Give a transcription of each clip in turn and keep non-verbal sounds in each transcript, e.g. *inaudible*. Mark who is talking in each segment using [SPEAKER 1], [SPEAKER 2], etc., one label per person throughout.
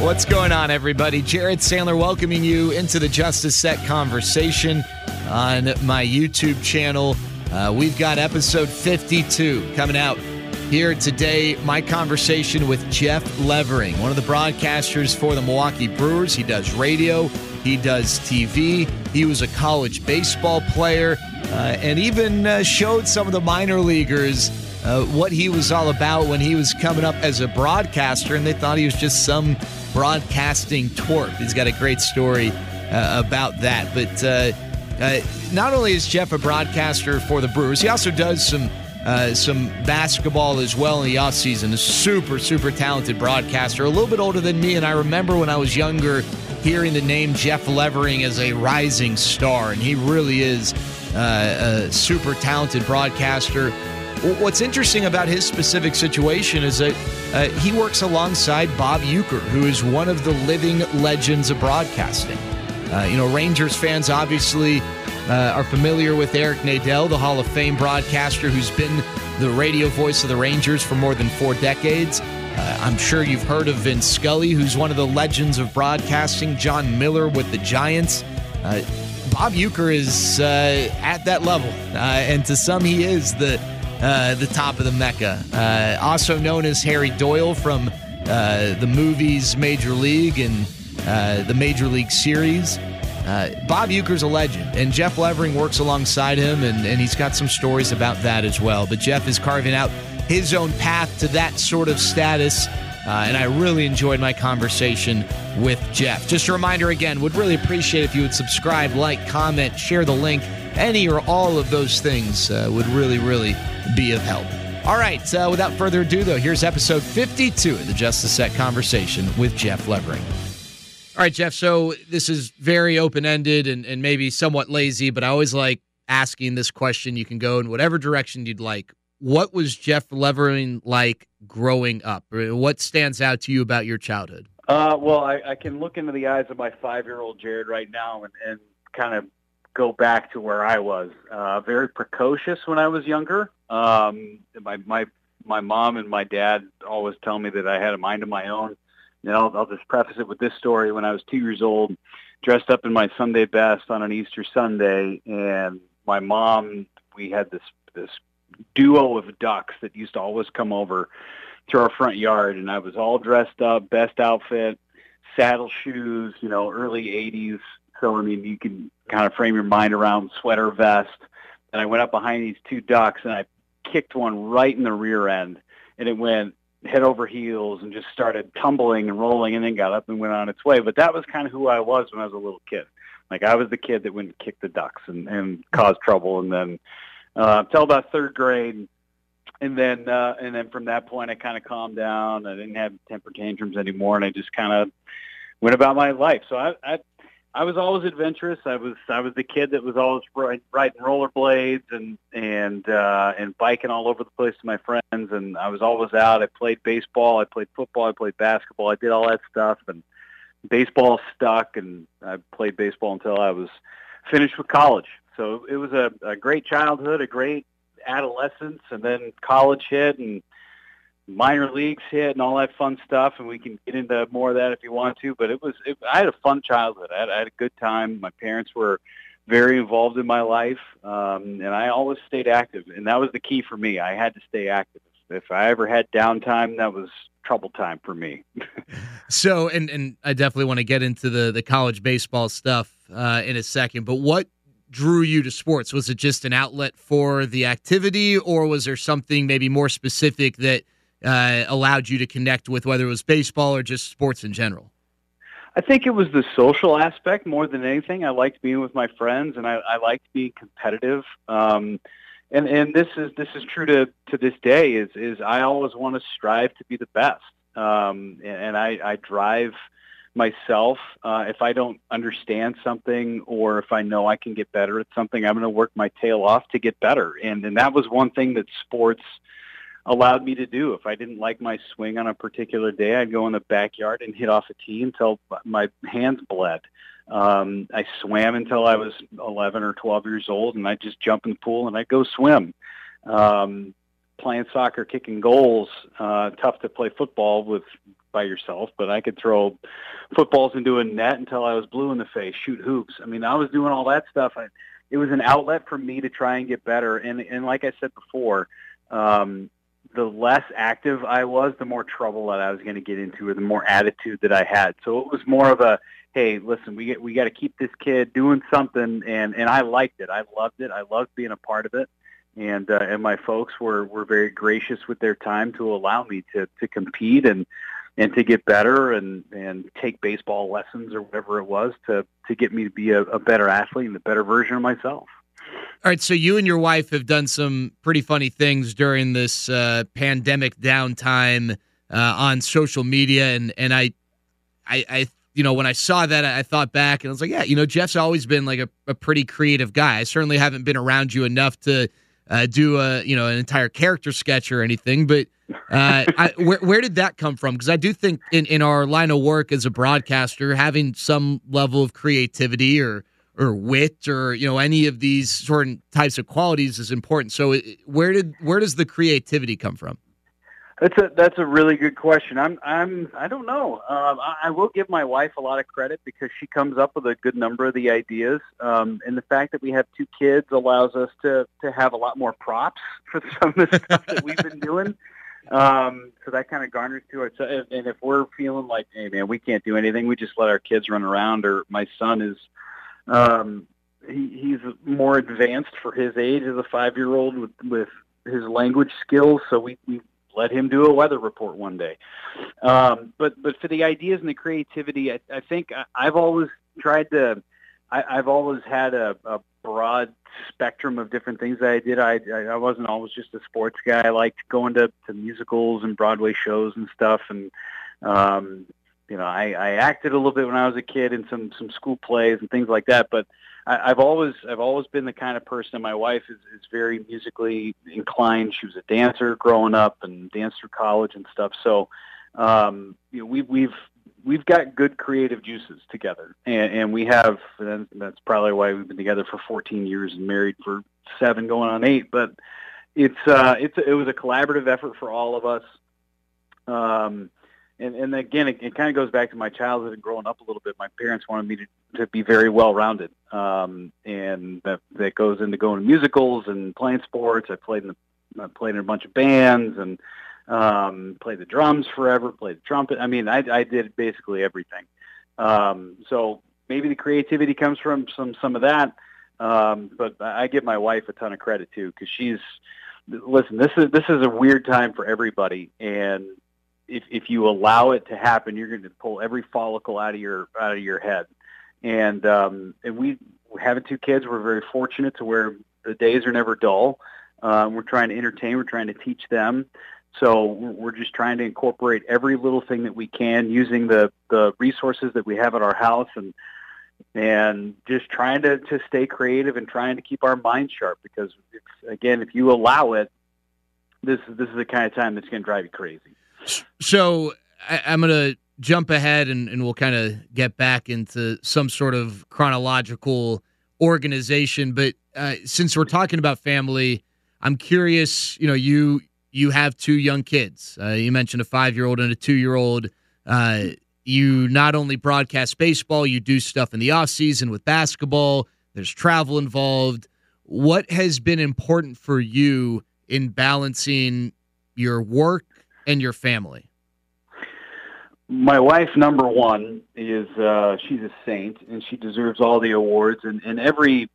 [SPEAKER 1] What's going on, everybody? Jared Sandler welcoming you into the Justice Set conversation on my YouTube channel. Uh, we've got episode 52 coming out here today. My conversation with Jeff Levering, one of the broadcasters for the Milwaukee Brewers. He does radio, he does TV, he was a college baseball player, uh, and even uh, showed some of the minor leaguers uh, what he was all about when he was coming up as a broadcaster, and they thought he was just some broadcasting twerp. He's got a great story uh, about that. But uh, uh, not only is Jeff a broadcaster for the Brewers, he also does some uh, some basketball as well in the offseason. A super, super talented broadcaster, a little bit older than me. And I remember when I was younger hearing the name Jeff Levering as a rising star, and he really is a super talented broadcaster. What's interesting about his specific situation is that uh, he works alongside Bob Uecker, who is one of the living legends of broadcasting. Uh, you know, Rangers fans obviously uh, are familiar with Eric Nadel, the Hall of Fame broadcaster who's been the radio voice of the Rangers for more than four decades. Uh, I'm sure you've heard of Vin Scully, who's one of the legends of broadcasting, Jon Miller with the Giants. Uh, Bob Uecker is uh, at that level, and to some, he is the uh, the top of the Mecca. Uh, also known as Harry Doyle from uh, the movies Major League and uh, the Major League Series. Uh, Bob Uecker's a legend, and Jeff Levering works alongside him, and, and he's got some stories about that as well. But Jeff is carving out his own path to that sort of status. Uh, and I really enjoyed my conversation with Jeff. Just a reminder again, would really appreciate if you would subscribe, like, comment, share the link. Any or all of those things uh, would really, really be of help. All right, uh, without further ado, though, here's episode 52 of the Justice Set conversation with Jeff Levering. All right, Jeff. So this is very open ended and, and maybe somewhat lazy, but I always like asking this question. You can go in whatever direction you'd like. What was Jeff Levering like growing up? What stands out to you about your childhood?
[SPEAKER 2] Uh, well, I, I can look into the eyes of my five year old Jared right now and, and kind of go back to where I was. Uh, very precocious when I was younger. Um, my my my mom and my dad always tell me that I had a mind of my own. And I'll, I'll just preface it with this story. When I was two years old, dressed up in my Sunday best on an Easter Sunday, and my mom, we had this this duo of ducks that used to always come over to our front yard, and I was all dressed up, best outfit, saddle shoes, you know, early '80s. So I mean, you can kind of frame your mind around sweater vest. And I went up behind these two ducks, and I kicked one right in the rear end, and it went head over heels and just started tumbling and rolling and then got up and went on its way. But that was kind of who I was when I was a little kid. Like I was the kid that went and kicked the ducks and, and caused trouble and then uh till about third grade and then uh and then from that point I kind of calmed down. I didn't have temper tantrums anymore and I just kind of went about my life. So I I I was always adventurous. I was I was the kid that was always riding rollerblades and and uh, and biking all over the place with my friends. And I was always out. I played baseball. I played football. I played basketball. I did all that stuff. And baseball stuck. And I played baseball until I was finished with college. So it was a, a great childhood, a great adolescence, and then college hit and minor leagues hit and all that fun stuff, and we can get into more of that if you want to. But it was, it, I had a fun childhood. I had, I had a good time. My parents were very involved in my life, um, and I always stayed active, and that was the key for me. I had to stay active. if I ever had downtime, that was trouble time for me. *laughs*
[SPEAKER 1] so, and and I definitely want to get into the the college baseball stuff uh, in a second. But what drew you to sports? Was it just an outlet for the activity, or was there something maybe more specific that uh, allowed you to connect with, whether it was baseball or just sports in general?
[SPEAKER 2] I think it was the social aspect more than anything. I liked being with my friends, and I, I liked being competitive. Um, and and this is this is true to to this day. Is is I always want to strive to be the best, um, and, and I, I drive myself. Uh, if I don't understand something, or if I know I can get better at something, I'm going to work my tail off to get better. And and that was one thing that sports allowed me to do. If I didn't like my swing on a particular day, I'd go in the backyard and hit off a tee until my hands bled. Um, I swam until I was 11 or 12 years old, and I'd just jump in the pool and I'd go swim. Um, playing soccer, kicking goals, uh, tough to play football with by yourself, but I could throw footballs into a net until I was blue in the face, shoot hoops. I mean, I was doing all that stuff. I, it was an outlet for me to try and get better. And, and like I said before, um, the less active I was, the more trouble that I was going to get into, or the more attitude that I had. So it was more of a, hey, listen, we get we got to keep this kid doing something, and and I liked it. I loved it. I loved being a part of it, and uh, and my folks were were very gracious with their time to allow me to to compete and and to get better and and take baseball lessons or whatever it was to to get me to be a, a better athlete and a better version of myself.
[SPEAKER 1] All right, so you and your wife have done some pretty funny things during this uh, pandemic downtime uh, on social media, and and I, I, I, you know, when I saw that, I thought back and I was like, yeah, you know, Jeff's always been like a, a pretty creative guy. I certainly haven't been around you enough to uh, do a you know an entire character sketch or anything, but uh, I, *laughs* where where did that come from? Because I do think in in our line of work as a broadcaster, having some level of creativity or or wit or you know any of these certain types of qualities is important. So where did where does the creativity come from?
[SPEAKER 2] That's a that's a really good question. I'm I'm I don't know. Um, I, I will give my wife a lot of credit because she comes up with a good number of the ideas, um, and the fact that we have two kids allows us to to have a lot more props for *laughs* some of the stuff that we've been doing. Um, so that kind of garners to it. So, and if we're feeling like, hey man, we can't do anything, we just let our kids run around. Or my son is um, he, he's more advanced for his age as a five-year-old with, with his language skills. So we, we let him do a weather report one day. Um, but but for the ideas and the creativity, I, I think I, I've always tried to. I, I've always had a, a broad spectrum of different things that I did. I I wasn't always just a sports guy. I liked going to, to musicals and Broadway shows and stuff, and um, you know, I, I acted a little bit when I was a kid in some some school plays and things like that. But I, I've always I've always been the kind of person. My wife is, is very musically inclined. She was a dancer growing up and danced through college and stuff. So um, you know, we, we've we've got good creative juices together, and, and we have. And that's probably why we've been together for 14 years and married for seven, going on eight. But it's uh, it's it was a collaborative effort for all of us. Um, and and again, it, it kind of goes back to my childhood and growing up a little bit. My parents wanted me to to be very well rounded, um, and that that goes into going to musicals and playing sports. I played in the I played in a bunch of bands and um, played the drums forever, played the trumpet. I mean, I, I did basically everything. Um, so maybe the creativity comes from some some of that, um, but I give my wife a ton of credit too because she's listen. This is this is a weird time for everybody, and if if you allow it to happen, you're going to pull every follicle out of your out of your head. And um, and we having two kids, we're very fortunate to where the days are never dull. Uh, we're trying to entertain. We're trying to teach them. So we're just trying to incorporate every little thing that we can using the the resources that we have at our house and and just trying to to stay creative and trying to keep our minds sharp because again, if you allow it, this this is the kind of time that's going to drive you crazy.
[SPEAKER 1] So I, am going to jump ahead and, and we'll kind of get back into some sort of chronological organization. But uh, since we're talking about family, I'm curious. You know, you you have two young kids. Uh, you mentioned a five year old and a two year old. Uh, you not only broadcast baseball, you do stuff in the off season with basketball. There's travel involved. What has been important for you in balancing your work and your family?
[SPEAKER 2] My wife, number one, is uh, she's a saint, and she deserves all the awards. And, and every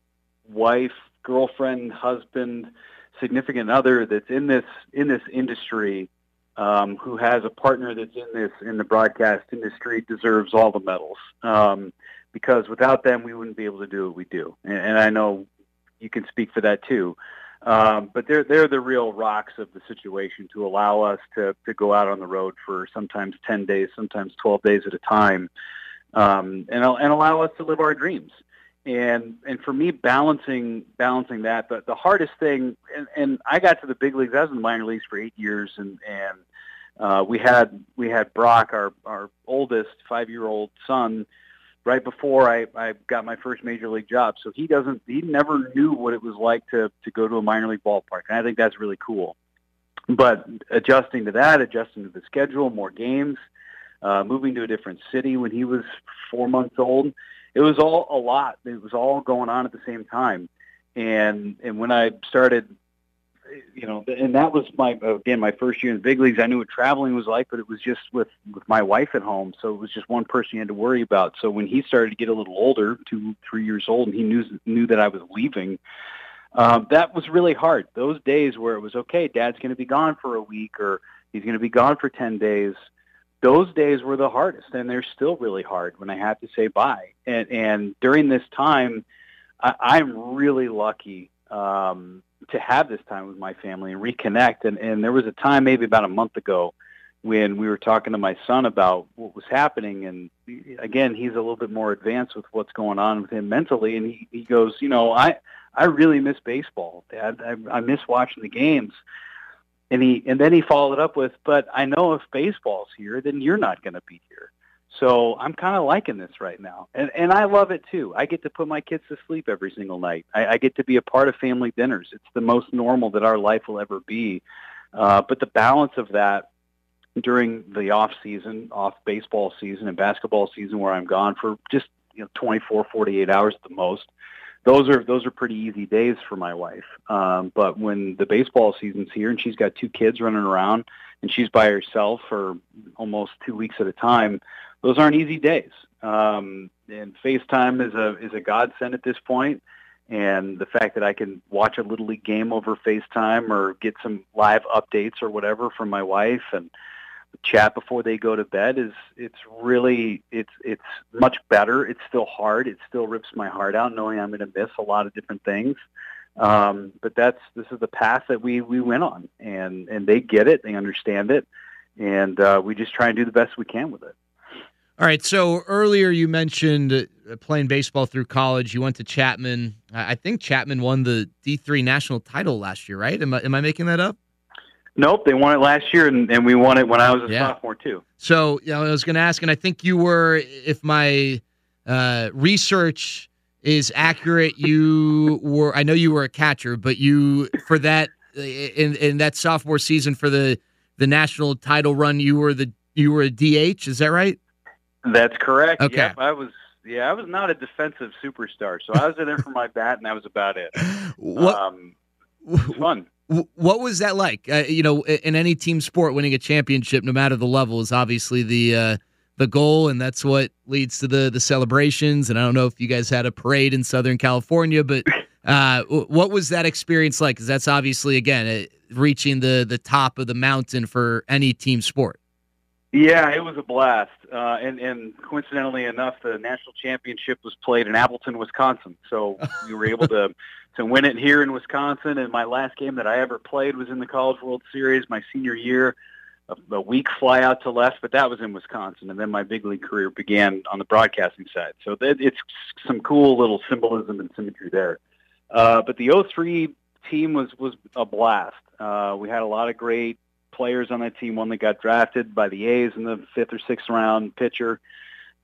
[SPEAKER 2] wife, girlfriend, husband, significant other that's in this in this industry, um, who has a partner that's in this in the broadcast industry, deserves all the medals. Um, because without them, we wouldn't be able to do what we do. And, and I know you can speak for that too. Um, but they're they're the real rocks of the situation to allow us to to go out on the road for sometimes ten days, sometimes twelve days at a time, um, and and allow us to live our dreams. And and for me, balancing balancing that, the the hardest thing, and, and I got to the big leagues. I was in the minor leagues for eight years, and and uh, we had we had Brock, our our oldest five year old son right before I, I got my first major league job. So he doesn't, he never knew what it was like to, to go to a minor league ballpark. And I think that's really cool. But adjusting to that, adjusting to the schedule, more games, uh, moving to a different city when he was four months old, it was all a lot. It was all going on at the same time. And, and when I started you know, and that was my again my first year in the big leagues. I knew what traveling was like, but it was just with with my wife at home, so it was just one person you had to worry about. So when he started to get a little older, two three years old, and he knew knew that I was leaving, um, that was really hard. Those days where it was okay, Dad's going to be gone for a week, or he's going to be gone for ten days. Those days were the hardest, and they're still really hard when I have to say bye. And and during this time, I, I'm really lucky um, to have this time with my family and reconnect. And, and there was a time maybe about a month ago when we were talking to my son about what was happening. And again, he's a little bit more advanced with what's going on with him mentally. And he, he goes, you know, I, I really miss baseball, Dad. I, I miss watching the games. And he, and then he followed up with, but I know if baseball's here, then you're not going to be here. So I'm kind of liking this right now, and and I love it too. I get to put my kids to sleep every single night. I, I get to be a part of family dinners. It's the most normal that our life will ever be. Uh, but the balance of that during the off season, off baseball season and basketball season, where I'm gone for just you know 24, 48 hours at the most. Those are those are pretty easy days for my wife. Um, but when the baseball season's here and she's got two kids running around and she's by herself for almost two weeks at a time, those aren't easy days. Um, and FaceTime is a is a godsend at this point. And the fact that I can watch a little league game over FaceTime or get some live updates or whatever from my wife and chat before they go to bed is it's really it's it's much better. It's still hard. It still rips my heart out knowing I'm going to miss a lot of different things. Um, but that's this is the path that we we went on, and and they get it, they understand it, and uh, we just try and do the best we can with it.
[SPEAKER 1] All right. So earlier you mentioned uh, playing baseball through college. You went to Chapman. I think Chapman won the D3 national title last year, right? Am I, am I making that up?
[SPEAKER 2] Nope, they won it last year, and, and we won it when I was a yeah. sophomore too.
[SPEAKER 1] So, you know, I was going to ask, and I think you were, if my uh, research is accurate, you were. I know you were a catcher, but you for that in in that sophomore season for the the national title run, you were the you were a DH. Is that right?
[SPEAKER 2] That's correct.
[SPEAKER 1] Okay.
[SPEAKER 2] Yep, I was. Yeah, I was not a defensive superstar, so I was in there for my bat, and that was about it.
[SPEAKER 1] What?
[SPEAKER 2] Um, fun.
[SPEAKER 1] What was that like? Uh, you know, in any team sport, winning a championship, no matter the level, is obviously the uh, the goal, and that's what leads to the the celebrations. And I don't know if you guys had a parade in Southern California, but *laughs* uh, what was that experience like? Because that's obviously again reaching the the top of the mountain for any team sport.
[SPEAKER 2] Yeah, it was a blast, uh, and and coincidentally enough, the national championship was played in Appleton, Wisconsin. So we were able to to win it here in Wisconsin. And my last game that I ever played was in the College World Series, my senior year. A, a weak fly out to left, but that was in Wisconsin, and then my big league career began on the broadcasting side. So that, it's some cool little symbolism and symmetry there. Uh, but the 03 team was was a blast. Uh, we had a lot of great players on that team. One that got drafted by the A's in the fifth or sixth round pitcher.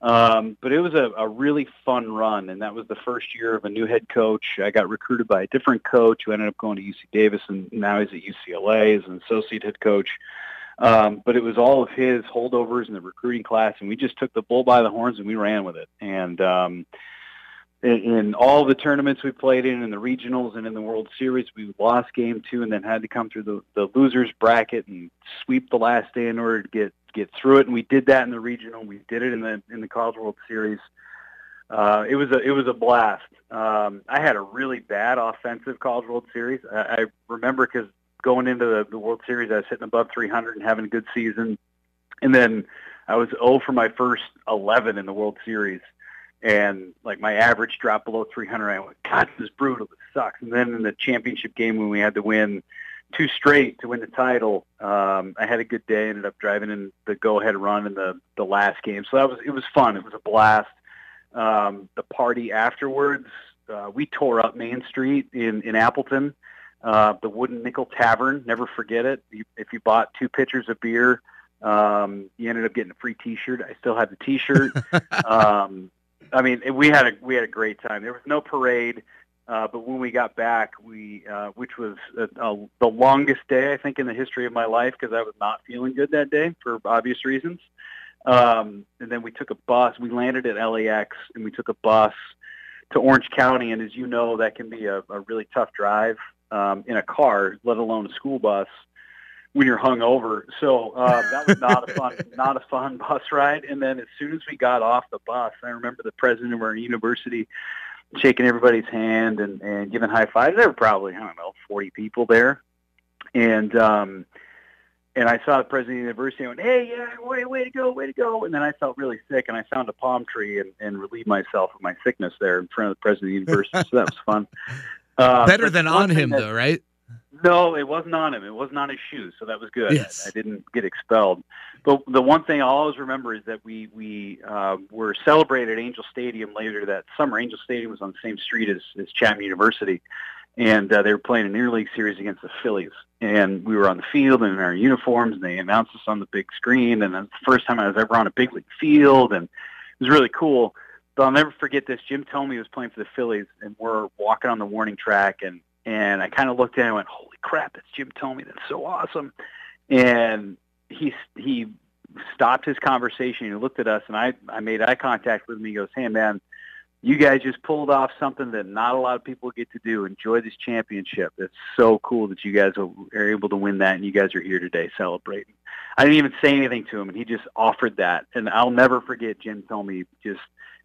[SPEAKER 2] Um, but it was a, a really fun run, and that was the first year of a new head coach. I got recruited by a different coach who ended up going to UC Davis, and now he's at UCLA as an associate head coach. Um, but it was all of his holdovers in the recruiting class, and we just took the bull by the horns and we ran with it. And um, in, all the tournaments we played in, in the regionals and in the World Series, we lost game two and then had to come through the, the losers bracket and sweep the last day in order to get get through it. And we did that in the regional. We did it in the in the College World Series. Uh, it was a it was a blast. Um, I had a really bad offensive College World Series. I, I remember because going into the, the World Series, I was hitting above 300 and having a good season, and then I was 0 for my first 11 in the World Series and like my average dropped below 300. I went, God, this is brutal. This sucks. And then in the championship game when we had to win two straight to win the title, um, I had a good day. Ended up driving in the go-ahead run in the the last game. So that was it was fun. It was a blast. Um, the party afterwards, uh, we tore up Main Street in in Appleton. Uh, the Wooden Nickel Tavern, never forget it. You, if you bought two pitchers of beer, um, you ended up getting a free T-shirt. I still have the T-shirt. *laughs* um, I mean, we had a we had a great time. There was no parade, uh, but when we got back, we uh, which was a, a, the longest day I think in the history of my life because I was not feeling good that day for obvious reasons. Um, and then we took a bus. We landed at LAX, and we took a bus to Orange County. And as you know, that can be a, a really tough drive um, in a car, let alone a school bus when you're hungover. So uh, that was not a *laughs* fun, not a fun bus ride. And then as soon as we got off the bus, I remember the president of our university shaking everybody's hand and, and giving high fives. There were probably I don't know 40 people there, and um, and I saw the president of the university. and went, "Hey, yeah, way, way to go, way to go!" And then I felt really sick, and I found a palm tree and, and relieved myself of my sickness there in front of the president of the university. so that was fun.
[SPEAKER 1] Uh, Better than on him, that, though, right?
[SPEAKER 2] No, it wasn't on him. It wasn't on his shoes, so that was good.
[SPEAKER 1] Yes.
[SPEAKER 2] I, I didn't get expelled. But the one thing I'll always remember is that we we uh, were celebrated at Angel Stadium later that summer. Angel Stadium was on the same street as, as Chapman University, and uh, they were playing an interleague series against the Phillies. And we were on the field in our uniforms, and they announced us on the big screen. And that's the first time I was ever on a big league field, and it was really cool. But I'll never forget this. Jim Thome was playing for the Phillies, and we're walking on the warning track, and and I kind of looked at him and went, "Holy crap, that's Jim Thome. That's so awesome!" And he he stopped his conversation. He looked at us, and I I made eye contact with him. He goes, "Hey, man." You guys just pulled off something that not a lot of people get to do. Enjoy this championship. It's so cool that you guys are able to win that, and you guys are here today celebrating. I didn't even say anything to him, and he just offered that. And I'll never forget Jim Thome just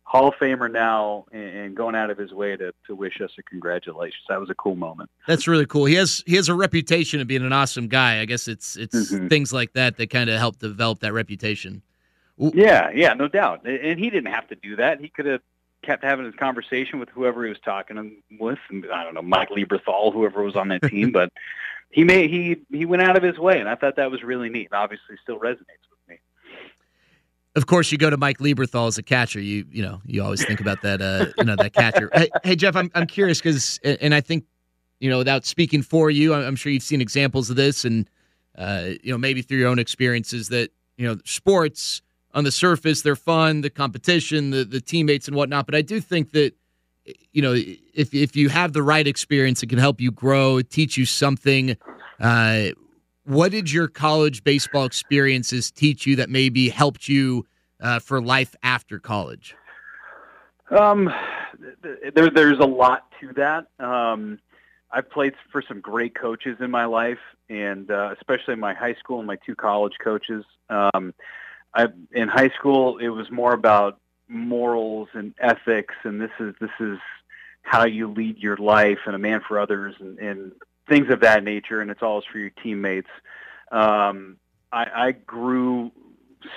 [SPEAKER 2] Hall of Famer now and going out of his way to, to wish us a congratulations. That was a cool moment.
[SPEAKER 1] That's really cool. He has he has a reputation of being an awesome guy. I guess it's it's mm-hmm. things like that that kind of help develop that reputation.
[SPEAKER 2] Yeah, yeah, no doubt. And he didn't have to do that. He could have kept having his conversation with whoever he was talking with. I don't know, Mike Lieberthal, whoever was on that team, *laughs* but he made he he went out of his way, and I thought that was really neat. Obviously, still resonates
[SPEAKER 1] of course, you go to Mike Lieberthal as a catcher. You you know you always think about that uh, you know that catcher. hey, hey, Jeff, I'm I'm curious because and I think you know without speaking for you, I'm sure you've seen examples of this, and uh, you know maybe through your own experiences that you know sports on the surface they're fun, the competition, the the teammates and whatnot. But I do think that you know if if you have the right experience, it can help you grow, teach you something. Uh, what did your college baseball experiences teach you that maybe helped you uh, for life after college?
[SPEAKER 2] Um, there, there's a lot to that. Um, I've played for some great coaches in my life, and uh, especially my high school and my two college coaches. Um, I, in high school, it was more about morals and ethics, and this is this is how you lead your life and a man for others, and, and things of that nature, and it's always for your teammates. Um, I, I grew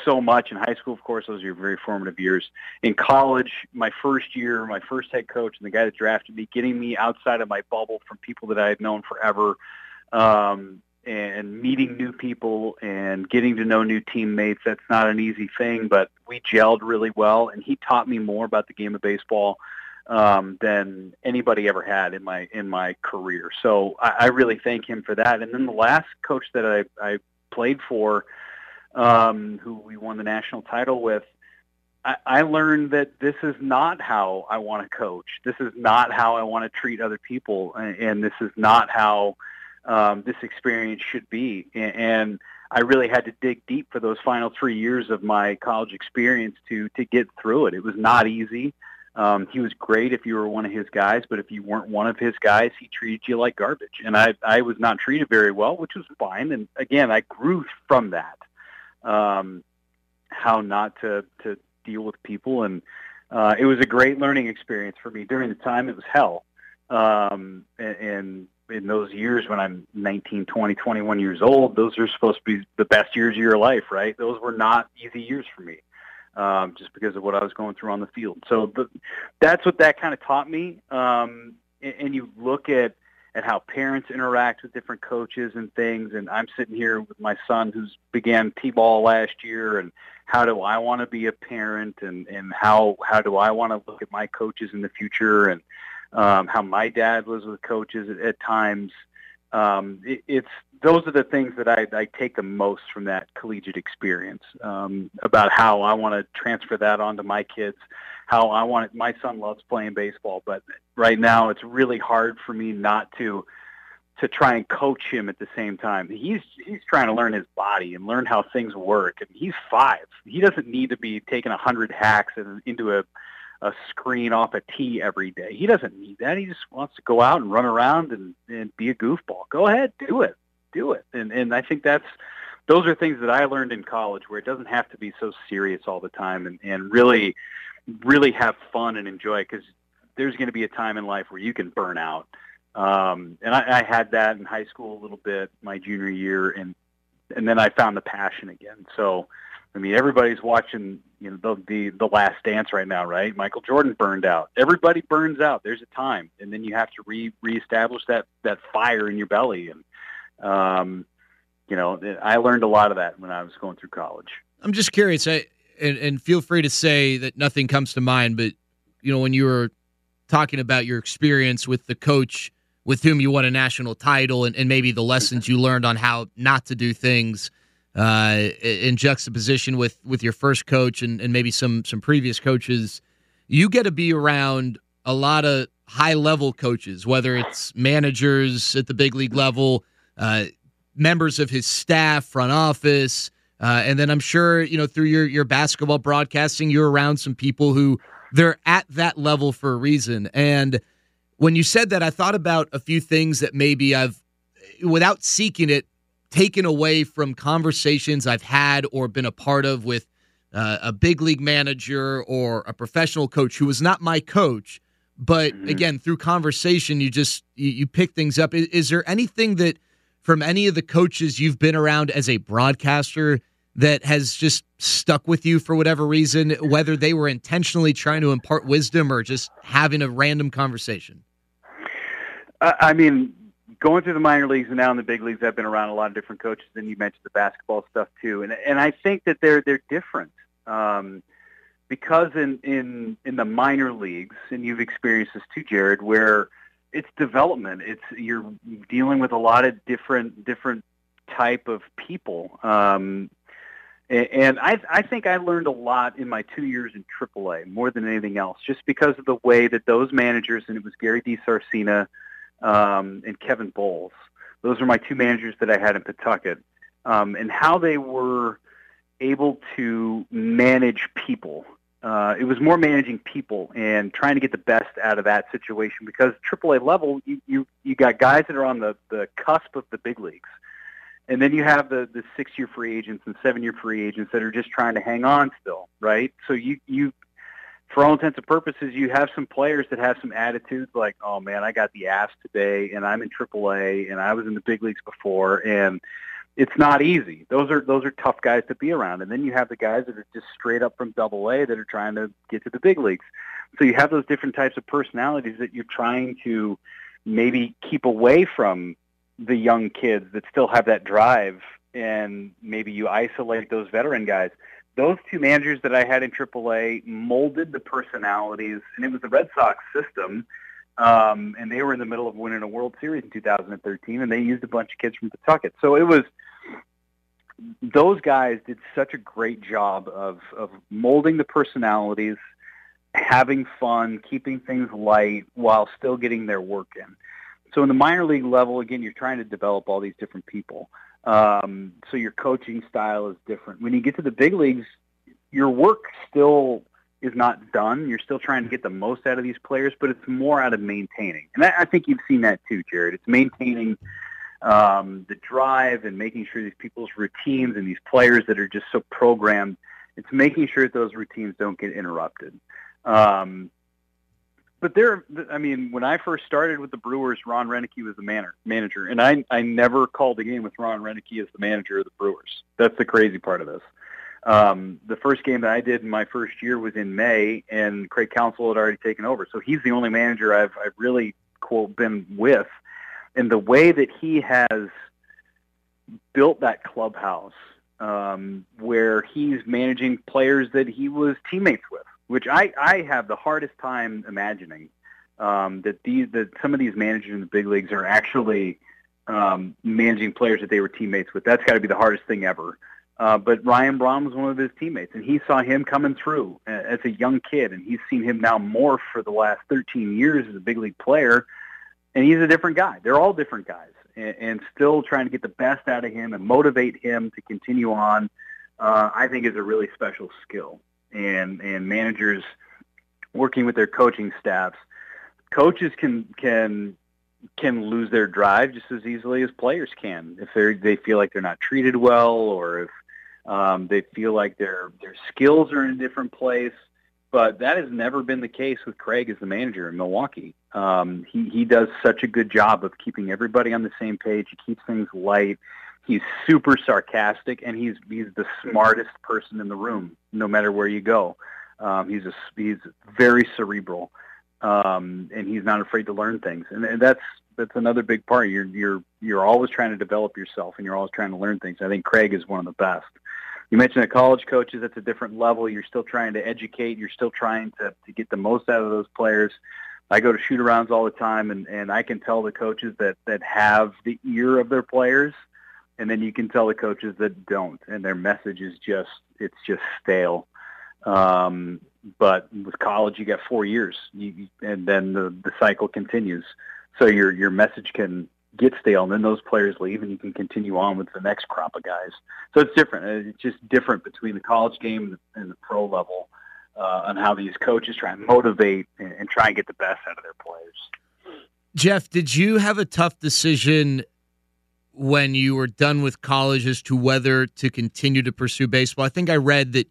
[SPEAKER 2] so much in high school. Of course, those are your very formative years. In college, my first year, my first head coach and the guy that drafted me, getting me outside of my bubble from people that I had known forever, um, and meeting new people and getting to know new teammates. That's not an easy thing, but we gelled really well, and he taught me more about the game of baseball um, than anybody ever had in my in my career. So I, I really thank him for that. And then the last coach that I, I played for, um, who we won the national title with, I, I learned that this is not how I want to coach. This is not how I want to treat other people, and, and this is not how um, this experience should be. And, and I really had to dig deep for those final three years of my college experience to to get through it. It was not easy. Um, he was great if you were one of his guys, but if you weren't one of his guys, he treated you like garbage. And I, I was not treated very well, which was fine. And again, I grew from that. Um, how not to, to deal with people. And, uh, it was a great learning experience for me during the time. It was hell. Um, and, and in those years when I'm 19, 20, 21 years old, those are supposed to be the best years of your life, right? Those were not easy years for me um, just because of what I was going through on the field. So the, that's what that kind of taught me. Um, and, and you look at at how parents interact with different coaches and things. And I'm sitting here with my son who's began t-ball last year, and how do I want to be a parent, and and how how do I want to look at my coaches in the future, and um, how my dad was with coaches at, at times. Um, it, it's those are the things that I, I take the most from that collegiate experience um, about how I want to transfer that onto my kids. How I want it. My son loves playing baseball, but right now it's really hard for me not to to try and coach him at the same time. He's he's trying to learn his body and learn how things work. And he's five. He doesn't need to be taking a hundred hacks and into a a screen off a tee every day. He doesn't need that. He just wants to go out and run around and, and be a goofball. Go ahead, do it do it. And and I think that's those are things that I learned in college where it doesn't have to be so serious all the time and and really really have fun and enjoy because there's going to be a time in life where you can burn out. Um, and I, I had that in high school a little bit my junior year, and and then I found the passion again. So, I mean, everybody's watching you know the the, the Last Dance right now, right? Michael Jordan burned out. Everybody burns out. There's a time, and then you have to re reestablish that that fire in your belly and um, you know, I learned a lot of that when I was going through college.
[SPEAKER 1] I'm just curious, I, and, and feel free to say that nothing comes to mind, but you know, when you were talking about your experience with the coach with whom you won a national title and, and maybe the lessons *laughs* you learned on how not to do things uh, in juxtaposition with with your first coach and, and maybe some some previous coaches, you get to be around a lot of high level coaches, whether it's managers at the big league level, uh, members of his staff, front office, uh, and then I'm sure you know through your your basketball broadcasting, you're around some people who they're at that level for a reason. And when you said that, I thought about a few things that maybe I've, without seeking it, taken away from conversations I've had or been a part of with uh, a big league manager or a professional coach who was not my coach. But mm-hmm. again, through conversation, you just you, you pick things up. Is, is there anything that from any of the coaches you've been around as a broadcaster that has just stuck with you for whatever reason, whether they were intentionally trying to impart wisdom or just having a random conversation?
[SPEAKER 2] I mean, going through the minor leagues and now in the big leagues, I've been around a lot of different coaches, and you mentioned the basketball stuff too, and and I think that they're they're different um, because in in in the minor leagues, and you've experienced this too, Jared, where it's development. It's you're dealing with a lot of different different type of people. Um, and I, I think I learned a lot in my two years in AAA, more than anything else, just because of the way that those managers, and it was Gary DeSarcina um, and Kevin Boles, those are my two managers that I had in Pawtucket, um, and how they were able to manage people uh, it was more managing people and trying to get the best out of that situation because AAA level, you, you, you got guys that are on the, the cusp of the big leagues. And then you have the, the six-year free agents and seven-year free agents that are just trying to hang on still, right? So you, you, for all intents and purposes, you have some players that have some attitudes like, oh man, I got the ass today and I'm in AAA and I was in the big leagues before and – it's not easy. Those are those are tough guys to be around. And then you have the guys that are just straight up from Double A that are trying to get to the big leagues. So you have those different types of personalities that you're trying to maybe keep away from the young kids that still have that drive, and maybe you isolate those veteran guys. Those two managers that I had in AAA molded the personalities, and it was the Red Sox system. Um, and they were in the middle of winning a World Series in 2013, and they used a bunch of kids from Pawtucket. So it was those guys did such a great job of of molding the personalities, having fun, keeping things light while still getting their work in. So in the minor league level, again, you're trying to develop all these different people. Um, so your coaching style is different. When you get to the big leagues, your work still is not done. You're still trying to get the most out of these players, but it's more out of maintaining. And I, I think you've seen that too, Jared. It's maintaining um, the drive and making sure these people's routines and these players that are just so programmed. It's making sure that those routines don't get interrupted. Um, but there, I mean, when I first started with the Brewers, Ron Roenicke was the manager, manager, and I I never called a game with Ron Roenicke as the manager of the Brewers. That's the crazy part of this. Um, the first game that I did in my first year was in May, and Craig Counsell had already taken over. So he's the only manager I've I've really quote been with, and the way that he has built that clubhouse, um, where he's managing players that he was teammates with which I, I have the hardest time imagining um, that these that some of these managers in the big leagues are actually um, managing players that they were teammates with. That's got to be the hardest thing ever. Uh, but Ryan Braun was one of his teammates, and he saw him coming through as a young kid, and he's seen him now morph for the last 13 years as a big league player, and he's a different guy. They're all different guys, and, and still trying to get the best out of him and motivate him to continue on. Uh, I think is a really special skill and and managers working with their coaching staffs, coaches can can can lose their drive just as easily as players can if they they feel like they're not treated well or if um, they feel like their their skills are in a different place. But that has never been the case with Craig as the manager in Milwaukee. Um, he he does such a good job of keeping everybody on the same page. He keeps things light. He's super sarcastic, and he's he's the smartest person in the room, no matter where you go. Um, he's a, he's very cerebral, um, and he's not afraid to learn things, and, and that's that's another big part. You're you're you're always trying to develop yourself, and you're always trying to learn things. I think Craig is one of the best. You mentioned the college coaches; that's a different level. You're still trying to educate. You're still trying to to get the most out of those players. I go to shoot arounds all the time, and and I can tell the coaches that that have the ear of their players and then you can tell the coaches that don't, and their message is just it's just stale. Um, but with college, you got four years, you, and then the, the cycle continues. So your your message can get stale, and then those players leave, and you can continue on with the next crop of guys. So it's different. It's just different between the college game and the pro level uh, on how these coaches try and motivate and, and try and get the best out of their players.
[SPEAKER 1] Jeff, did you have a tough decision when you were done with college as to whether to continue to pursue baseball. I think I read that,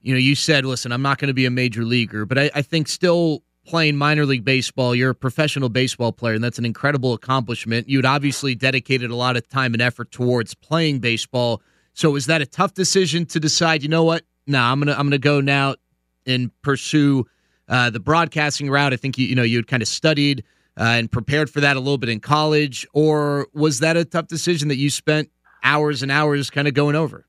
[SPEAKER 1] you know, you said, listen, I'm not going to be a major leaguer, but I, I, think still playing minor league baseball, you're a professional baseball player, and that's an incredible accomplishment. You'd obviously dedicated a lot of time and effort towards playing baseball. So is that a tough decision to decide, you know what? No, I'm gonna I'm gonna go now and pursue uh, the broadcasting route. I think you you know you had kind of studied uh, and prepared for that a little bit in college, or was that a tough decision that you spent hours and hours kind of going over?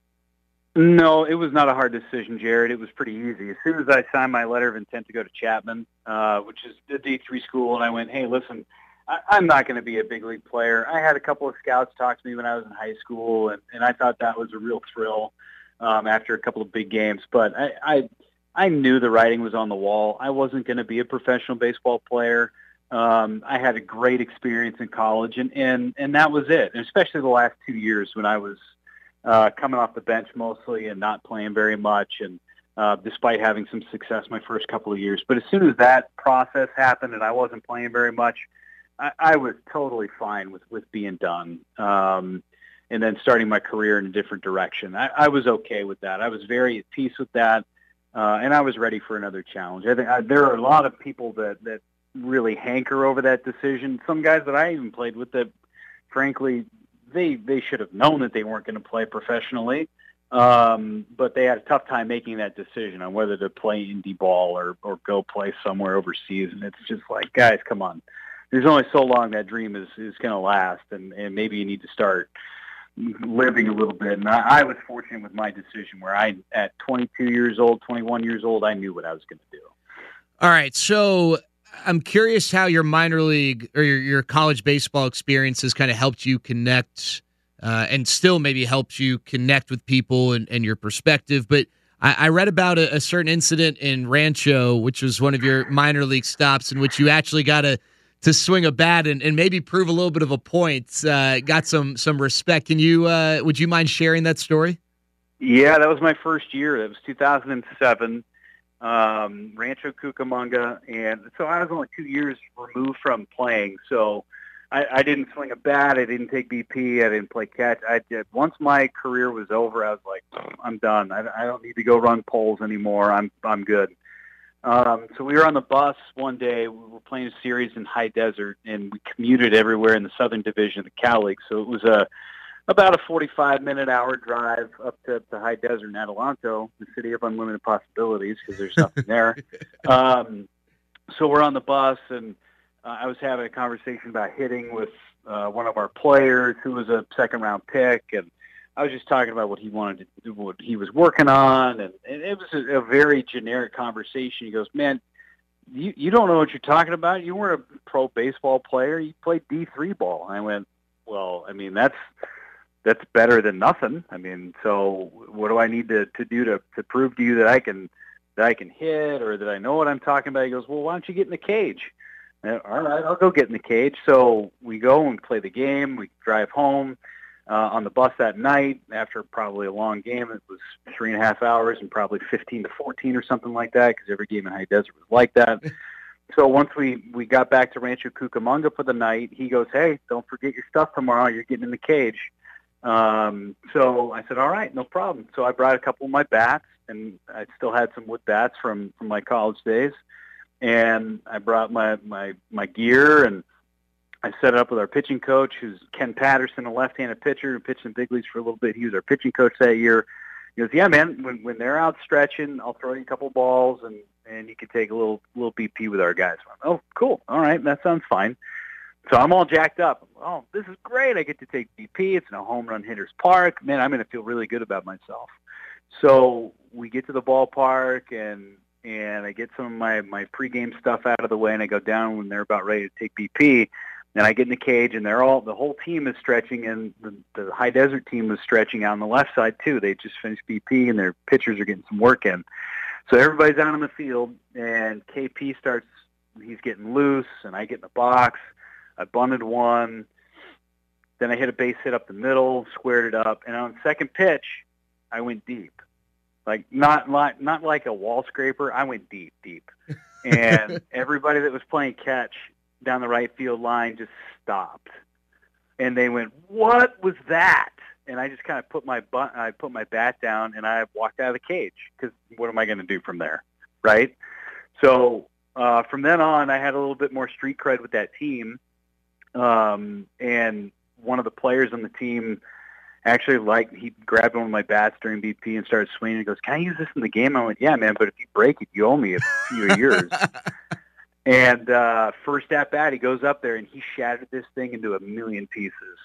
[SPEAKER 2] No, it was not a hard decision, Jared. It was pretty easy. As soon as I signed my letter of intent to go to Chapman, uh, which is a D3 school, and I went, hey, listen, I, I'm not going to be a big league player. I had a couple of scouts talk to me when I was in high school, and, and I thought that was a real thrill um, after a couple of big games. But I, I, I knew the writing was on the wall. I wasn't going to be a professional baseball player. Um, I had a great experience in college, and, and, and that was it. And especially the last two years when I was uh, coming off the bench mostly and not playing very much, and uh, despite having some success my first couple of years. But as soon as that process happened and I wasn't playing very much, I, I was totally fine with, with being done. Um, and then starting my career in a different direction. I, I was okay with that. I was very at peace with that. Uh, and I was ready for another challenge. I think I, there are a lot of people that, that really hanker over that decision. Some guys that I even played with that, frankly, they they should have known that they weren't going to play professionally, um, but they had a tough time making that decision on whether to play indie ball or or go play somewhere overseas. And it's just like, guys, come on. There's only so long that dream is is going to last, and and maybe you need to start living a little bit. And I, I was fortunate with my decision where I, at 22 years old, 21 years old, I knew what I was going to do.
[SPEAKER 1] All right, so I'm curious how your minor league or your, your college baseball experience has kind of helped you connect uh, and still maybe helps you connect with people and, and your perspective. But I, I read about a, a, certain incident in Rancho, which was one of your minor league stops, in which you actually got to to swing a bat and, and maybe prove a little bit of a point. Uh, got some some respect. Can you uh, would you mind sharing that story?
[SPEAKER 2] Yeah, that was my first year. That was 2007. Um, Rancho Cucamonga, and so I was only two years removed from playing. So I, I didn't swing a bat. I didn't take BP. I didn't play catch. I did. Once my career was over, I was like, I'm done. I, I don't need to go run poles anymore. I'm I'm good. Um, so we were on the bus one day. We were playing a series in high desert, and we commuted everywhere in the Southern Division of the Cal League. So it was a about a 45 minute hour drive up to the high desert in Adelanto, the city of unlimited possibilities, because there's nothing there. *laughs* Um, so we're on the bus, and uh, I was having a conversation about hitting with uh, one of our players who was a second round pick, and I was just talking about what he wanted to do, what he was working on, and, and it was a, a very generic conversation. He goes, "Man, you you don't know what you're talking about. You weren't a pro baseball player. You played D three ball." And I went, "Well, I mean that's." That's better than nothing. I mean, so what do I need to, to do to, to prove to you that I can that I can hit or that I know what I'm talking about? He goes, well, why don't you get in the cage? all right, I'll go get in the cage. So we go and play the game. We drive home uh, on the bus that night after probably a long game. It was three and a half hours and probably 15 to 14 or something like that because every game in High Desert was like that. *laughs* so once we, we got back to Rancho Cucamonga for the night, he goes, hey, don't forget your stuff tomorrow. You're getting in the cage. Um, so I said, all right, no problem. So I brought a couple of my bats and I still had some wood bats from, from my college days and I brought my my my gear and I set it up with our pitching coach, who's Ken Patterson, a left-handed pitcher who pitched in big leagues for a little bit. He was our pitching coach that year. He goes, "Yeah, man. When when they're out stretching, I'll throw you a couple balls, and and you can take a little little BP with our guys." Went, oh, cool. All right, that sounds fine. So I'm all jacked up. Oh, this is great. I get to take BP. It's in a home run hitter's park. Man, I'm going to feel really good about myself. So we get to the ballpark, and and I get some of my my pregame stuff out of the way, and I go down when they're about ready to take BP. And I get in the cage, and they're all the whole team is stretching, and the, the high desert team is stretching out on the left side too. They just finished BP, and their pitchers are getting some work in. So everybody's out on the field, and KP starts. He's getting loose, and I get in the box. I bunted one. Then I hit a base hit up the middle, squared it up, and on second pitch, I went deep like not like not like a wall scraper. I went deep, deep, *laughs* and everybody that was playing catch down the right field line just stopped, and they went, "What was that?" And I just kind of put my butt, I put my bat down, and I walked out of the cage because what am I going to do from there, right? So uh, from then on, I had a little bit more street cred with that team, um, and one of the players on the team actually like he grabbed one of my bats during BP and started swinging. He goes, "Can I use this in the game?" I went, "Yeah, man, but if you break it, you owe me a few *laughs* years." and uh, first at bat, he goes up there and he shattered this thing into a million pieces.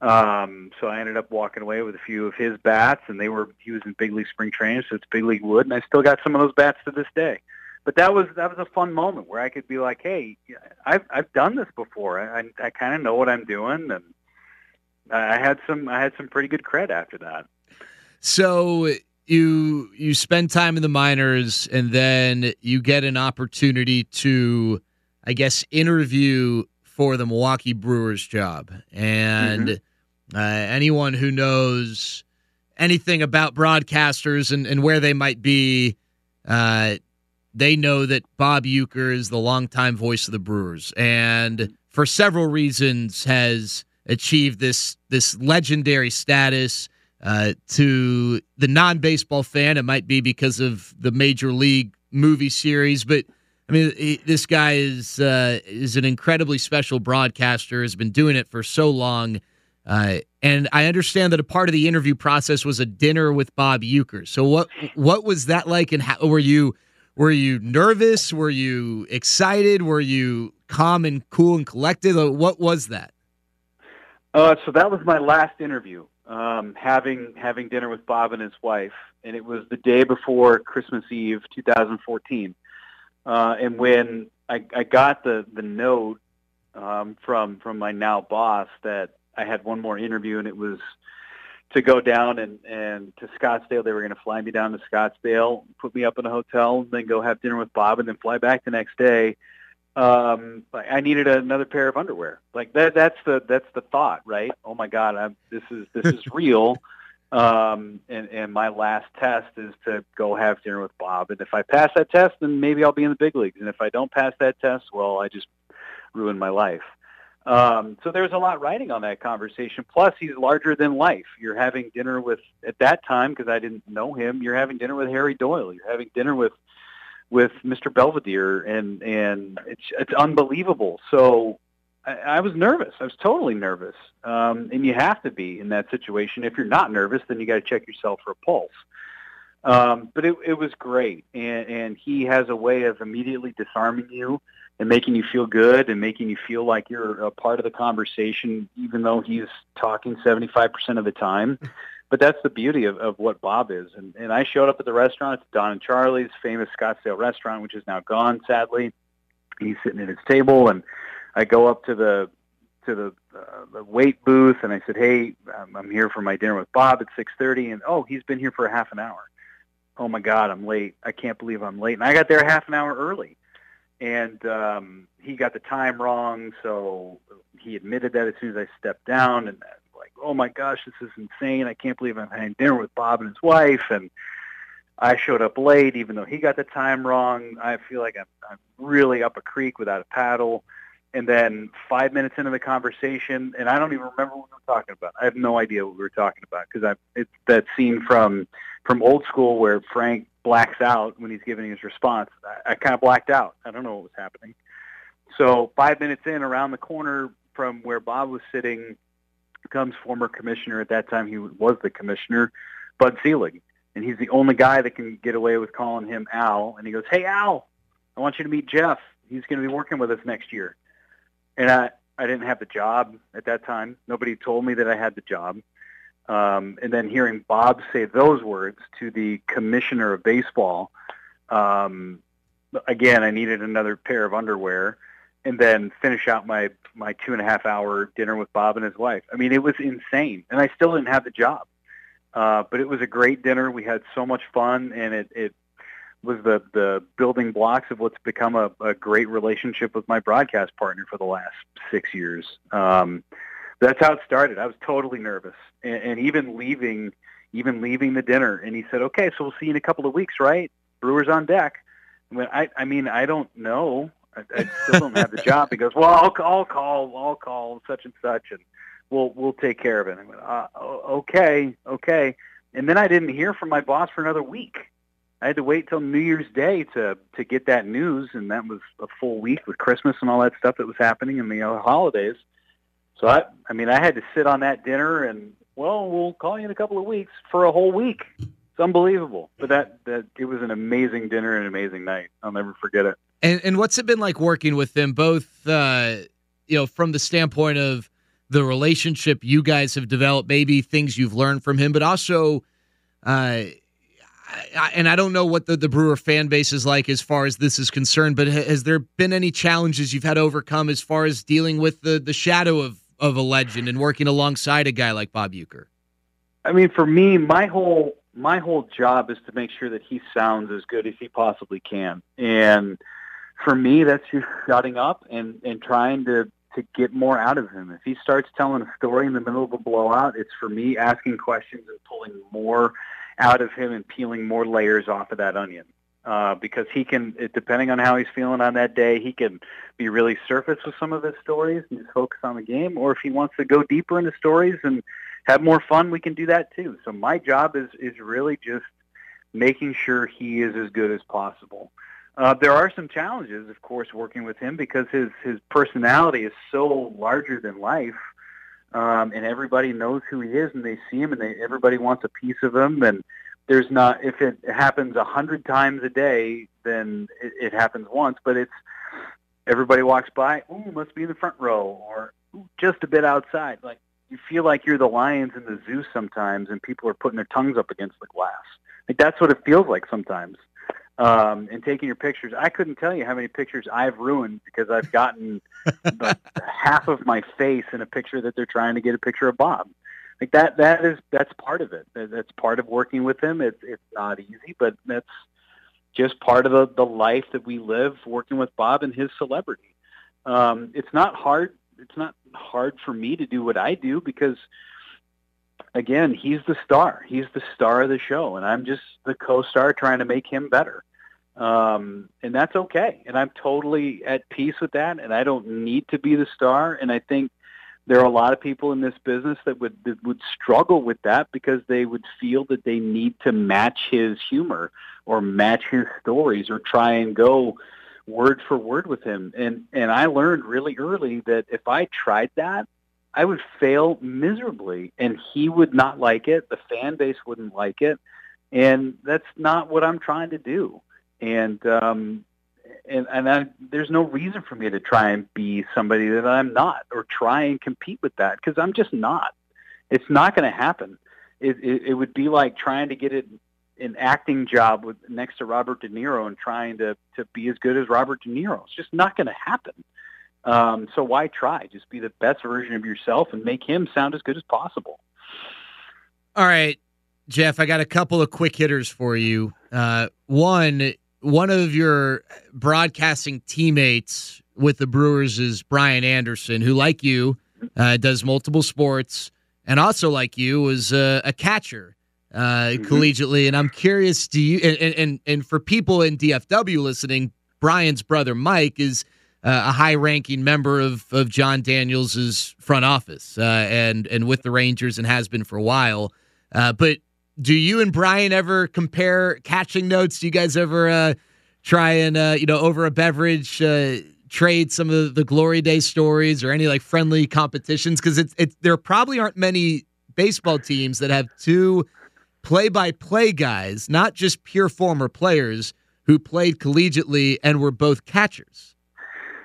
[SPEAKER 2] Um, so I ended up walking away with a few of his bats, and they were he was in big league spring training, so it's big league wood, and I still got some of those bats to this day. But that was that was a fun moment where I could be like, "Hey, I've I've done this before. I I, kind of know what I'm doing," and I had some I had some pretty good cred after that.
[SPEAKER 1] So you you spend time in the minors and then you get an opportunity to I guess interview for the Milwaukee Brewers job. And mm-hmm. uh, anyone who knows anything about broadcasters and, and where they might be, uh, they know that Bob Uecker is the longtime voice of the Brewers, and for several reasons has achieved this this legendary status. Uh, to the non baseball fan, it might be because of the major league movie series, but I mean, he, this guy is uh, is an incredibly special broadcaster. Has been doing it for so long, uh, and I understand that a part of the interview process was a dinner with Bob Uecker. So what what was that like? And how were you were you nervous? Were you excited? Were you calm and cool and collected? What was that?
[SPEAKER 2] Uh, so that was my last interview, um, having having dinner with Bob and his wife, and it was the day before Christmas Eve, 2014. Uh, and when I, I got the the note um, from from my now boss that I had one more interview, and it was to go down and and to Scottsdale. They were going to fly me down to Scottsdale, put me up in a hotel, and then go have dinner with Bob, and then fly back the next day um i needed another pair of underwear like that that's the that's the thought right oh my god I'm, this is this is *laughs* real Um, and, and my last test is to go have dinner with Bob. And if I pass that test, then maybe I'll be in the big leagues. And if I don't pass that test, well, I just ruined my life. Um, so there's a lot writing on that conversation. Plus, he's larger than life. You're having dinner with, at that time, because I didn't know him, you're having dinner with Harry Doyle. You're having dinner with with Mr. Belvedere, and and it's it's unbelievable. So I, I was nervous. I was totally nervous, um, and you have to be in that situation. If you're not nervous, then you got to check yourself for a pulse. Um, but it, it was great, and, and he has a way of immediately disarming you and making you feel good and making you feel like you're a part of the conversation, even though he's talking 75% of the time. *laughs* But that's the beauty of, of what Bob is. And, and I showed up at the restaurant. It's Don and Charlie's famous Scottsdale restaurant, which is now gone, sadly. He's sitting at his table, and I go up to the to the, uh, the wait booth, and I said, "Hey, um, I'm here for my dinner with Bob at 6:30." And oh, he's been here for a half an hour. Oh my God, I'm late. I can't believe I'm late. And I got there half an hour early and um, he got the time wrong. So he admitted that as soon as I stepped down, and like, oh my gosh, this is insane! I can't believe I'm having dinner with Bob and his wife, and I showed up late, even though he got the time wrong. I feel like I'm, I'm really up a creek without a paddle. And then five minutes into the conversation, and I don't even remember what we were talking about. I have no idea what we were talking about because I it's that scene from from old school where Frank blacks out when he's giving his response. I, I kind of blacked out. I don't know what was happening. So five minutes in, around the corner from where Bob was sitting, comes former commissioner. At that time, he was the commissioner, Bud Selig, and he's the only guy that can get away with calling him Al. And he goes, "Hey, Al, I want you to meet Jeff. He's going to be working with us next year." And I, I didn't have the job at that time. Nobody told me that I had the job. Um, and then hearing Bob say those words to the commissioner of baseball, um, again, I needed another pair of underwear, and then finish out my my two and a half hour dinner with Bob and his wife. I mean, it was insane, and I still didn't have the job, uh, but it was a great dinner. We had so much fun, and it it was the the building blocks of what's become a, a great relationship with my broadcast partner for the last six years. Um, that's how it started. I was totally nervous, and, and even leaving, even leaving the dinner. And he said, "Okay, so we'll see you in a couple of weeks, right? Brewers on deck." I mean, I, I mean, I don't know. I, I still don't have the job. He goes, "Well, I'll, I'll call, I'll call such and such, and we'll we'll take care of it." I went, uh, "Okay, okay." And then I didn't hear from my boss for another week. I had to wait till New Year's Day to to get that news, and that was a full week with Christmas and all that stuff that was happening in the holidays. So I, I mean, I had to sit on that dinner, and well, we'll call you in a couple of weeks for a whole week. It's unbelievable, but that that it was an amazing dinner and an amazing night. I'll never forget it.
[SPEAKER 1] And and what's it been like working with them both? Uh, you know, from the standpoint of the relationship you guys have developed, maybe things you've learned from him, but also. Uh, I, and I don't know what the, the Brewer fan base is like as far as this is concerned, but has there been any challenges you've had to overcome as far as dealing with the, the shadow of of a legend and working alongside a guy like Bob Uecker?
[SPEAKER 2] I mean, for me, my whole my whole job is to make sure that he sounds as good as he possibly can, and for me, that's just shutting up and and trying to to get more out of him. If he starts telling a story in the middle of a blowout, it's for me asking questions and pulling more out of him and peeling more layers off of that onion uh, because he can, it, depending on how he's feeling on that day, he can be really surface with some of his stories and just focus on the game. Or if he wants to go deeper into stories and have more fun, we can do that too. So my job is is really just making sure he is as good as possible. Uh, there are some challenges, of course, working with him because his his personality is so larger than life. Um, and everybody knows who he is, and they see him, and they, everybody wants a piece of him, and there's not if it happens a hundred times a day, then it, it happens once. But it's everybody walks by, ooh, must be in the front row, or ooh, just a bit outside. Like you feel like you're the lions in the zoo sometimes, and people are putting their tongues up against the glass. Like that's what it feels like sometimes. Um, and taking your pictures, I couldn't tell you how many pictures I've ruined because I've gotten *laughs* half of my face in a picture that they're trying to get a picture of Bob like that that is that's part of it. That's part of working with him. It's it's not easy, but that's just part of the, the life that we live working with Bob and his celebrity. Um, it's not hard. It's not hard for me to do what I do because again, he's the star. He's the star of the show, and I'm just the co-star trying to make him better. Um, and that's okay. And I'm totally at peace with that. And I don't need to be the star. And I think there are a lot of people in this business that would that would struggle with that because they would feel that they need to match his humor or match his stories or try and go word for word with him. And and I learned really early that if I tried that, I would fail miserably and he would not like it, the fan base wouldn't like it, and that's not what I'm trying to do. And um and and I, there's no reason for me to try and be somebody that I'm not or try and compete with that because I'm just not. It's not going to happen. It, it it would be like trying to get it an acting job with next to Robert De Niro and trying to to be as good as Robert De Niro. It's just not going to happen. Um, so why try? Just be the best version of yourself and make him sound as good as possible.
[SPEAKER 1] All right, Jeff, I got a couple of quick hitters for you. Uh, one, one of your broadcasting teammates with the Brewers is Brian Anderson, who, like you, uh, does multiple sports, and also like you was uh, a catcher uh, mm-hmm. collegiately. And I'm curious, do you and, and and for people in DFW listening, Brian's brother Mike is uh, a high-ranking member of of Jon Daniels's front office, uh, and and with the Rangers, and has been for a while. Uh, but do you and Brian ever compare catching notes? Do you guys ever uh, try and uh, you know over a beverage uh, trade some of the glory day stories or any like friendly competitions? Because it's it there probably aren't many baseball teams that have two play-by-play guys, not just pure former players who played collegiately and were both catchers.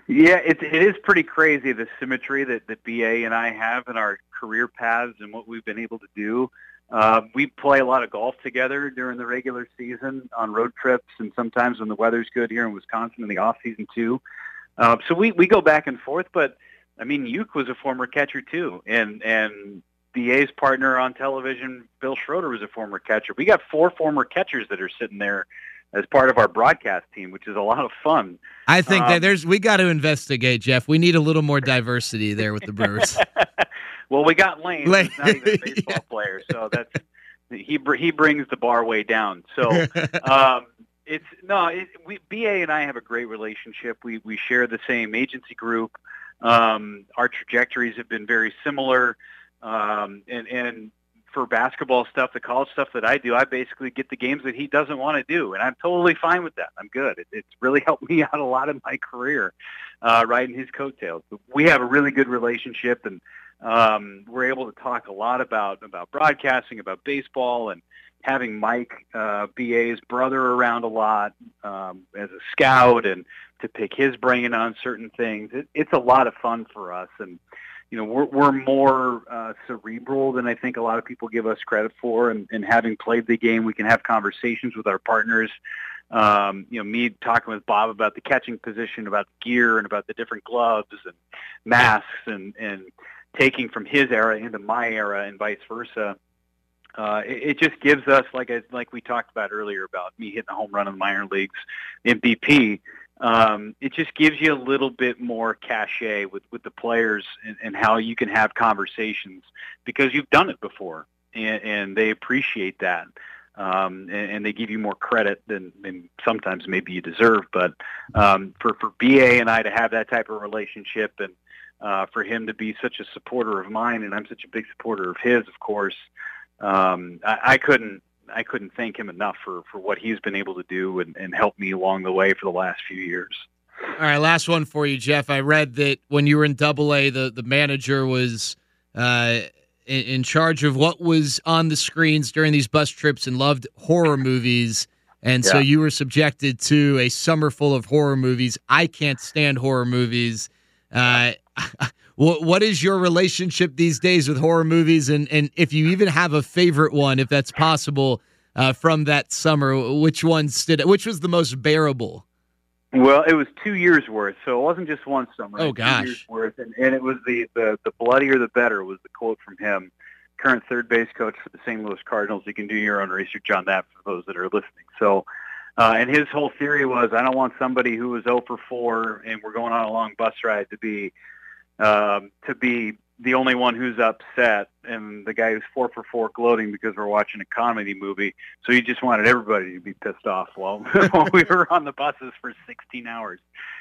[SPEAKER 2] Yeah, it, it is pretty crazy the symmetry that, that BA and I have in our career paths and what we've been able to do. Uh, we play a lot of golf together during the regular season on road trips, and sometimes when the weather's good here in Wisconsin in the off season too. Uh, so we we go back and forth. But I mean, Uke was a former catcher too, and and BA's partner on television, Bill Schroeder, was a former catcher. We got four former catchers that are sitting there as part of our broadcast team, which is a lot of fun.
[SPEAKER 1] I think um, that there's we got to investigate, Jeff. We need a little more diversity there with the Brewers. *laughs*
[SPEAKER 2] Well, we got Lane, Lane. not even a *laughs* baseball yeah. player, so that's he he brings the bar way down. So *laughs* um, it's no, it, we BA and I have a great relationship. We we share the same agency group. Um, our trajectories have been very similar, um, and and for basketball stuff, the college stuff that I do, I basically get the games that he doesn't want to do, and I'm totally fine with that. I'm good. It, it's really *laughs* helped me out a lot in my career, uh, riding his coattails. But we have a really good relationship, and um, we're able to talk a lot about about broadcasting, about baseball, and having Mike uh, BA's brother around a lot um, as a scout, and to pick his brain on certain things. It, it's a lot of fun for us, and you know we're we're more uh, cerebral than I think a lot of people give us credit for. And, and having played the game, we can have conversations with our partners. Um, you know, me talking with Bob about the catching position, about gear, and about the different gloves and masks, and and taking from his era into my era and vice versa. Uh, it, it just gives us, like I, like we talked about earlier about me hitting a home run in the minor leagues, BP. Um, it just gives you a little bit more cachet with, with the players and, and how you can have conversations because you've done it before and, and they appreciate that. Um, and, and they give you more credit than, than sometimes maybe you deserve. But um, for for BA and I to have that type of relationship and uh, for him to be such a supporter of mine, and I'm such a big supporter of his, of course. Um, I, I couldn't I couldn't thank him enough for for what he's been able to do and, and help me along the way for the last few years.
[SPEAKER 1] All right, last one for you, Jeff. I read that when you were in Double A, the the manager was uh, in, in charge of what was on the screens during these bus trips and loved horror movies. And yeah. so you were subjected to a summer full of horror movies. I can't stand horror movies. Uh, *laughs* what what is your relationship these days with horror movies, and and if you even have a favorite one, if that's possible, uh, from that summer, which ones did? Which was the most bearable?
[SPEAKER 2] Well, it was two years worth, so it wasn't just one summer.
[SPEAKER 1] Oh gosh,
[SPEAKER 2] two years worth, and, and it was the, the the bloodier the better was the quote from him, current third base coach for the St. Louis Cardinals. You can do your own research on that for those that are listening. So, uh, and his whole theory was, I don't want somebody who was 0 for 4 and we're going on a long bus ride to be um, to be the only one who's upset and the guy who's four for four gloating because we're watching a comedy movie. So he just wanted everybody to be pissed off while, *laughs* while we were on the buses for 16 hours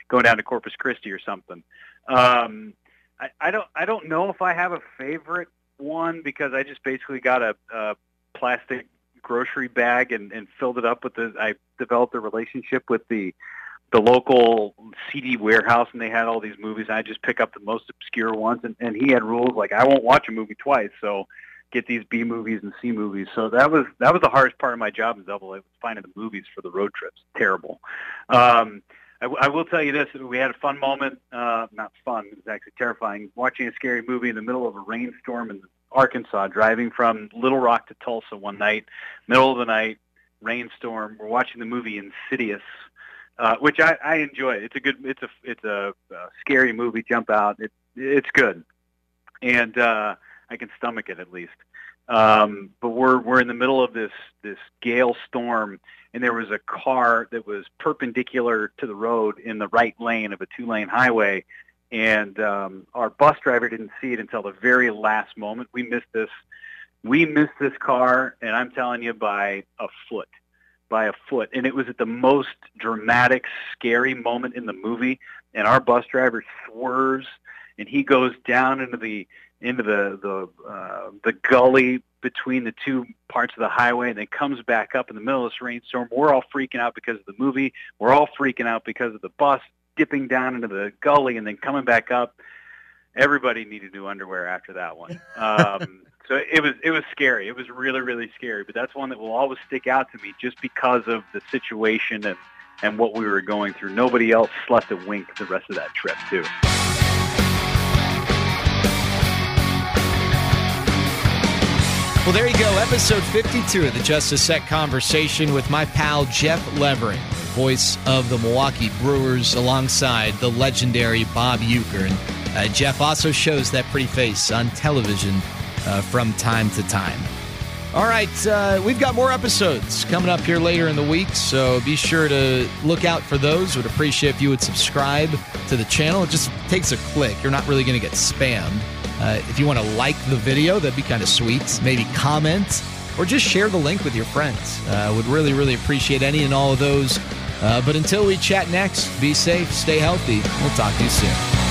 [SPEAKER 2] going down to Corpus Christi or something. Um, I, I don't I don't know if I have a favorite one because I just basically got a, a plastic grocery bag and, and filled it up with the I developed a relationship with the the local CD warehouse and they had all these movies. And I just pick up the most obscure ones, and, and he had rules like I won't watch a movie twice, so get these B movies and C movies. So that was that was the hardest part of my job in Double A was finding the movies for the road trips. Terrible. Um, I, I will tell you this: we had a fun moment. Uh, not fun; it was actually terrifying. Watching a scary movie in the middle of a rainstorm in Arkansas, driving from Little Rock to Tulsa one night, middle of the night, rainstorm. We're watching the movie Insidious uh, which I, I enjoy. It's a good, it's a, it's a, a scary movie. Jump out. It, it's good, and uh, I can stomach it at least. Um, but we're we're in the middle of this this gale storm, and there was a car that was perpendicular to the road in the right lane of a two lane highway, and um, our bus driver didn't see it until the very last moment. We missed this. We missed this car, and I'm telling you, by a foot by a foot. And it was at the most dramatic, scary moment in the movie. And our bus driver swerves and he goes down into the into the the uh, the gully between the two parts of the highway and then comes back up in the middle of this rainstorm. We're all freaking out because of the movie. We're all freaking out because of the bus dipping down into the gully and then coming back up. Everybody needed new underwear after that one. Um, so it was it was scary. It was really really scary. But that's one that will always stick out to me just because of the situation and and what we were going through. Nobody else slept a wink the rest of that trip too.
[SPEAKER 1] Well, there you go. Episode 52 of the Just a Sec conversation with my pal Jeff Levering, voice of the Milwaukee Brewers, alongside the legendary Bob Uecker. And uh, Jeff also shows that pretty face on television uh, from time to time. All right, uh, we've got more episodes coming up here later in the week, so be sure to look out for those. Would appreciate if you would subscribe to the channel. It just takes a click. You're not really going to get spammed. Uh, if you want to like the video, that'd be kind of sweet. Maybe comment or just share the link with your friends. Uh, would really, really appreciate any and all of those. Uh, but until we chat next, be safe, stay healthy. We'll talk to you soon.